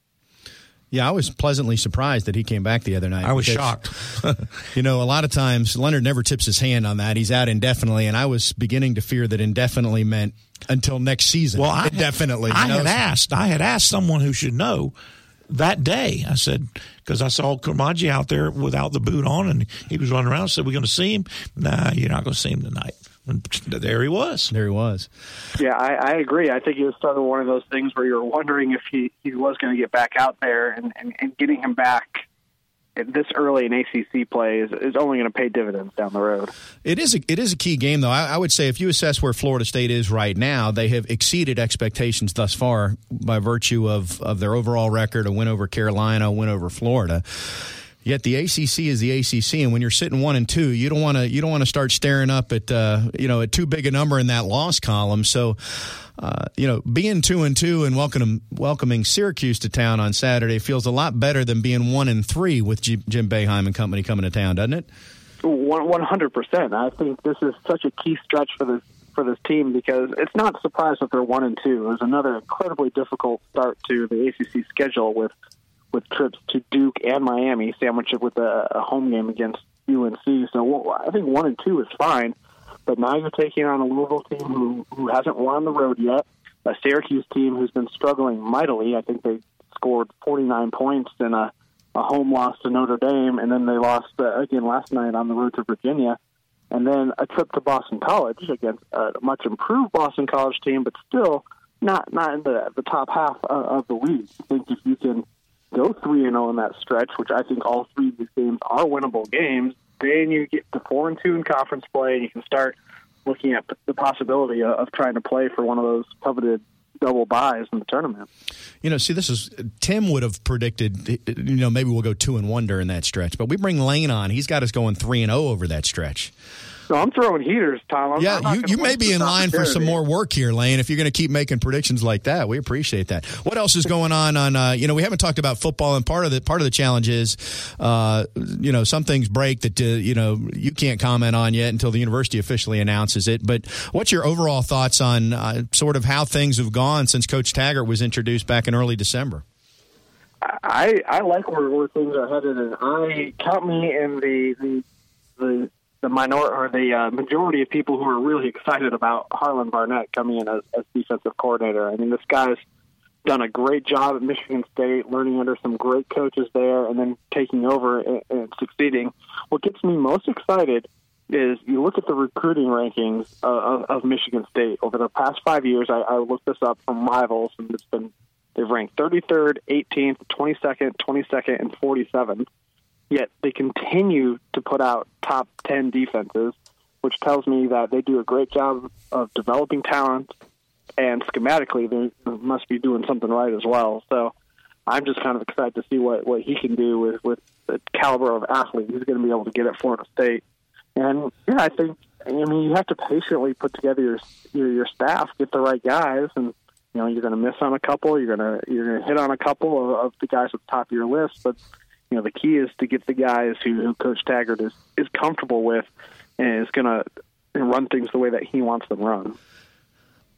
Yeah, I was pleasantly surprised that he came back the other night. I was because, shocked. you know, a lot of times Leonard never tips his hand on that. He's out indefinitely, and I was beginning to fear that indefinitely meant until next season. Well, I indefinitely. I had asked. I had asked someone who should know that day. I said because I saw Koumadje out there without the boot on, and he was running around. I said, "We're going to see him." Nah, you're not going to see him tonight. And there he was. There he was. Yeah, I, I agree. I think it was sort of one of those things where you're wondering if he, he was going to get back out there, and, and, and getting him back this early in ACC play is, is only going to pay dividends down the road. It is a, it is a key game, though. I, I would say if you assess where Florida State is right now, they have exceeded expectations thus far by virtue of, of their overall record, a win over Carolina, a win over Florida. Yet the ACC is the ACC, and when you're sitting one and two, you don't want to you don't want to start staring up at uh, you know at too big a number in that loss column. So, uh, you know, being two and two and welcoming welcoming Syracuse to town on Saturday feels a lot better than being one and three with Jim Boeheim and company coming to town, doesn't it? One hundred percent. I think this is such a key stretch for this for this team because it's not a surprise that they're one and two. It was another incredibly difficult start to the ACC schedule with with trips to Duke and Miami, sandwiched it with a, a home game against UNC. So well, I think one and two is fine. But now you're taking on a Louisville team who who hasn't won on the road yet, a Syracuse team who's been struggling mightily. I think they scored 49 points in a, a home loss to Notre Dame, and then they lost uh, again last night on the road to Virginia. And then a trip to Boston College against a much improved Boston College team, but still not not in the the top half of, of the league. I think if you can go three and zero in that stretch, which I think all three of these games are winnable games, then you get to four and two in conference play, and you can start looking at the possibility of, trying to play for one of those coveted double byes in the tournament. You know, see, this is Tim would have predicted. You know, maybe we'll go two and one during that stretch, but we bring Lane on. He's got us going three and zero over that stretch. So I'm throwing heaters, Tom. I'm, Yeah, you, you may be in line for some more work here, Lane. If you're going to keep making predictions like that, we appreciate that. What else is going on? On uh, you know, we haven't talked about football, and part of the part of the challenge is, uh, you know, some things break that uh, you know you can't comment on yet until the university officially announces it. But what's your overall thoughts on uh, sort of how things have gone since Coach Taggart was introduced back in early December? I I like where, where things are headed, and I count me in the the the the minor or the uh, majority of people who are really excited about Harlan Barnett coming in as, as defensive coordinator. I mean, this guy's done a great job at Michigan State, learning under some great coaches there, and then taking over and, and succeeding. What gets me most excited is you look at the recruiting rankings of, of Michigan State over the past five years. I, I looked this up from Rivals, and it's been they've ranked 33rd, 18th, 22nd, 22nd, and 47th. Yet they continue to put out top 10 defenses, which tells me that they do a great job of developing talent, and schematically they must be doing something right as well. So I'm just kind of excited to see what, what he can do with, with the caliber of athlete he's going to be able to get at Florida State. And yeah, I think I mean you have to patiently put together your your, your staff, get the right guys, and you know you're going to miss on a couple, you're going to you're going to hit on a couple of, of the guys at the top of your list, but you know the key is to get the guys who, who Coach Taggart is is comfortable with and is going to run things the way that he wants them run.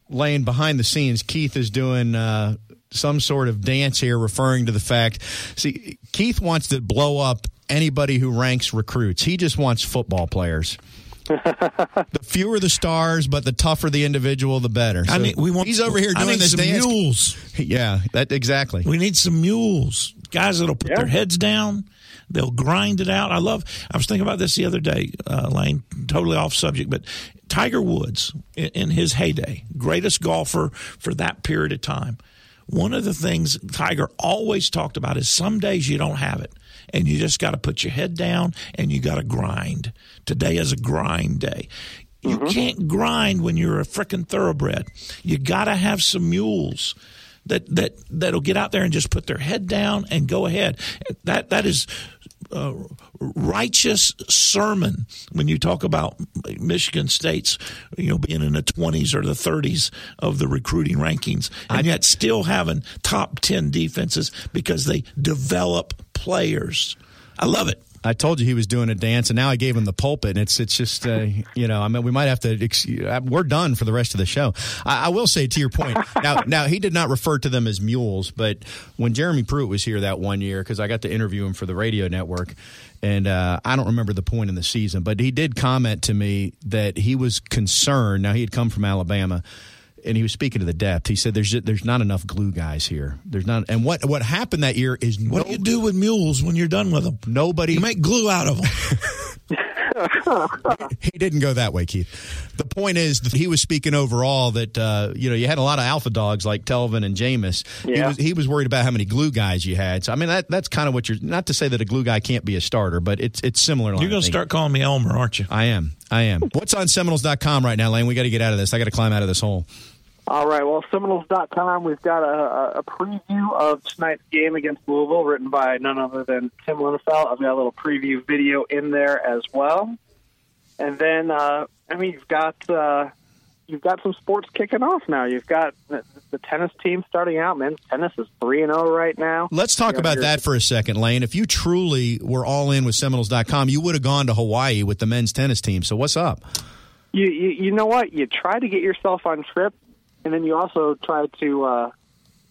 Lane, behind the scenes, Keith is doing uh, some sort of dance here, referring to the fact. See, Keith wants to blow up anybody who ranks recruits. He just wants football players. the fewer the stars, but the tougher the individual, the better. I So need, we want. he's over here I doing need this some dance. mules. Yeah, that exactly. We need some mules, guys that'll put Yeah. their heads down. They'll grind it out. I love. I was thinking about this the other day, uh, Lane. Totally off subject, but Tiger Woods in, in his heyday, greatest golfer for that period of time. One of the things Tiger always talked about is some days you don't have it, and you just got to put your head down and you got to grind. Today is a grind day. You mm-hmm. can't grind when you're a frickin' thoroughbred. You got to have some mules that that that'll get out there and just put their head down and go ahead. That that is uh, righteous sermon when you talk about Michigan State's you know being in the 20s or the 30s of the recruiting rankings and yet still having top 10 defenses because they develop players. I love it. I told you he was doing a dance, and now I gave him the pulpit. And it's it's just uh, you know I mean we might have to ex- uh, we're done for the rest of the show. I, I will say to your point now now he did not refer to them as mules, but when Jeremy Pruitt was here that one year because I got to interview him for the radio network, and uh, I don't remember the point in the season, but he did comment to me that he was concerned. Now he had come from Alabama. And he was speaking to the depth. He said, "There's there's not enough glue guys here. There's not." And what what happened that year is What no, do you do with mules when you're done with them? nobody You make glue out of them. he didn't go that way, Keith. The point is that he was speaking overall that uh, you know you had a lot of alpha dogs like Telvin and Jameis. He was he was worried about how many glue guys you had. So I mean that that's kind of what you're not to say that a glue guy can't be a starter, but it's it's similar. You're going to start calling me Elmer, aren't you? I am. I am. What's on Seminoles.com right now, Lane? We got to get out of this. I got to climb out of this hole. All right. Well, Seminoles.com, we've got a, a- preview of tonight's game against Louisville, written by none other than Tim Linafelt. I've got a little preview video in there as well. And then, uh, I mean, you've got uh, you've got some sports kicking off now. You've got the, the tennis team starting out. Men's tennis is three and zero right now. Let's talk about you're- that for a second, Lane. If you truly were all in with Seminoles.com, you would have gone to Hawaii with the men's tennis team. So what's up? you, you you know what? You try to get yourself on trip, and then you also try to uh,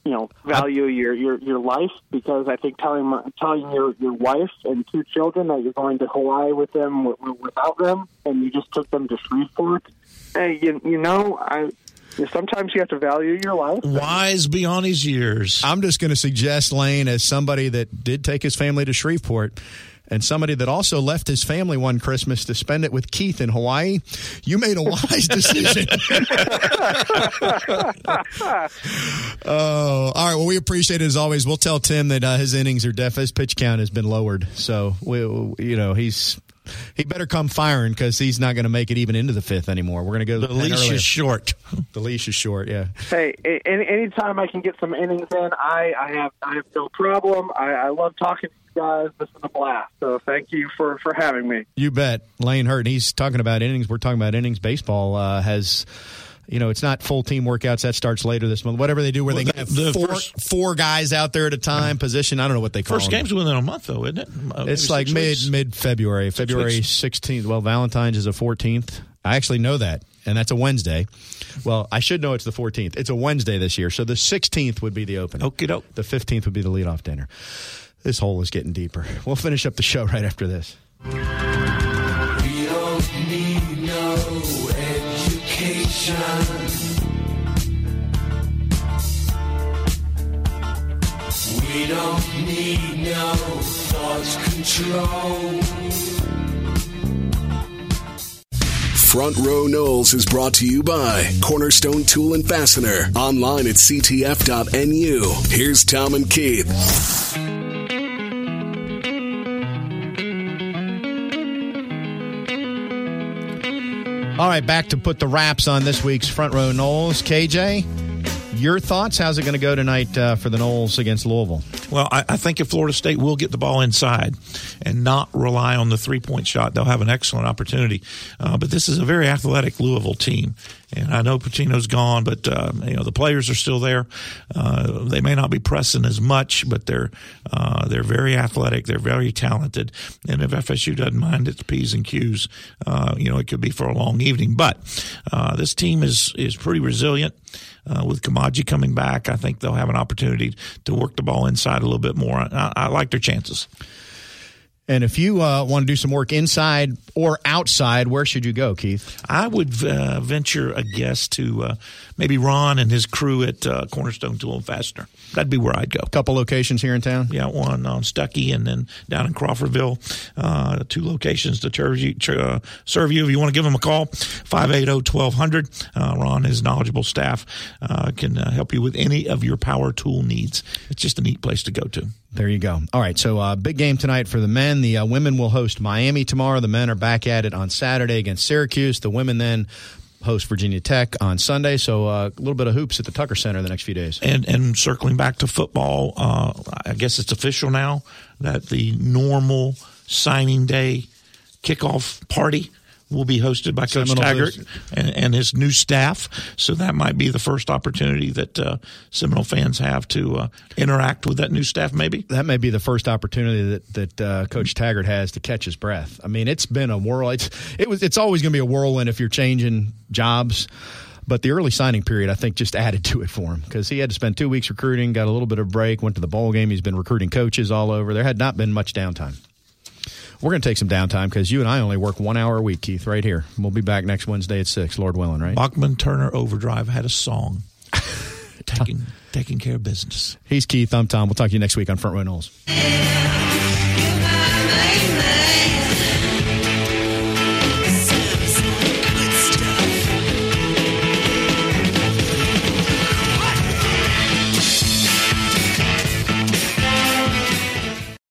you know value your, your your life because I think telling telling your your wife and two children that you're going to Hawaii with them w- w- without them, and you just took them to Shreveport. Hey, you you know I. Sometimes you have to value your life. Wise beyond his years. I'm just going to suggest Lane as somebody that did take his family to Shreveport and somebody that also left his family one Christmas to spend it with Keith in Hawaii. You made a wise decision. oh, all right. Well, we appreciate it as always. We'll tell Tim that uh, his innings are deaf. His pitch count has been lowered. So, we, you know, he's. He better come firing because he's not going to make it even into the fifth anymore. We're going to go The the, leash earlier. is short. The leash is short. Yeah. Hey, any anytime I can get some innings in, I, I have I have no problem. I, I love talking to you guys. This is a blast. So thank you for for having me. You bet. Lane Hurt. He's talking about innings. We're talking about innings. Baseball uh, has, you know, it's not full team workouts. That starts later this month. Whatever they do, where Well, they the- have the four first- four guys out there at a time, position. I don't know what they call First them. game's within a month, though, isn't it? Uh, It's like mid weeks? mid February, February sixteenth. Well, Valentine's is a fourteenth. I actually know that, and that's a Wednesday. Well, I should know it's the fourteenth. It's a Wednesday this year, so the sixteenth would be the opening. Okie doke. The fifteenth would be the leadoff dinner. This hole is getting deeper. We'll finish up the show right after this. We don't need no thought control. Front Row Noles is brought to you by Cornerstone Tool and Fastener. Online at ctf.nu. Here's Tom and Keith. All right, back to put the wraps on this week's front row Noles. KJ, your thoughts? How's it going to go tonight uh, for the Noles against Louisville? Well, I, I think if Florida State will get the ball inside and not rely on the three point shot, they'll have an excellent opportunity. Uh, but this is a very athletic Louisville team. And I know Pitino's gone, but uh, you know the players are still there. Uh, they may not be pressing as much, but they're uh, they're very athletic. They're very talented. And if FSU doesn't mind its p's and q's, uh, you know it could be for a long evening. But this team is is pretty resilient. Uh, with Koumadje coming back, I think they'll have an opportunity to work the ball inside a little bit more. I, I like their chances. And if you uh, want to do some work inside or outside, where should you go, Keith? I would uh, venture a guess to uh, maybe Ron and his crew at uh, Cornerstone Tool and Fastener. That'd be where I'd go. A couple locations here in town. Yeah, one on Stuckey and then down in Crawfordville. Uh, two locations to serve you, uh, serve you. If you want to give them a call, 580-1200. Uh, Ron and his knowledgeable staff uh, can uh, help you with any of your power tool needs. It's just a neat place to go to. There you go. All right, so uh, big game tonight for the men. The uh, women will host Miami tomorrow. The men are back at it on Saturday against Syracuse. The women then host Virginia Tech on Sunday. So uh, a little bit of hoops at the Tucker Center the next few days. And and circling back to football, uh, I guess it's official now that the normal signing day kickoff party will be hosted by Coach Seminole Taggart and, and his new staff. So that might be the first opportunity that uh, Seminole fans have to uh, interact with that new staff. Maybe That may be the first opportunity that that uh, Coach Taggart has to catch his breath. I mean, it's been a whirl. It's it was. It's always going to be a whirlwind if you're changing jobs. But the early signing period, I think, just added to it for him because he had to spend two weeks recruiting, got a little bit of break, went to the bowl game. He's been recruiting coaches all over. There had not been much downtime. We're going to take some downtime because you and I only work one hour a week, Keith, right here. We'll be back next Wednesday at 6, Lord willing, right? Bachman Turner Overdrive had a song. taking, taking care of business. He's Keith. I'm Tom. We'll talk to you next week on Front Row Noles. Yeah,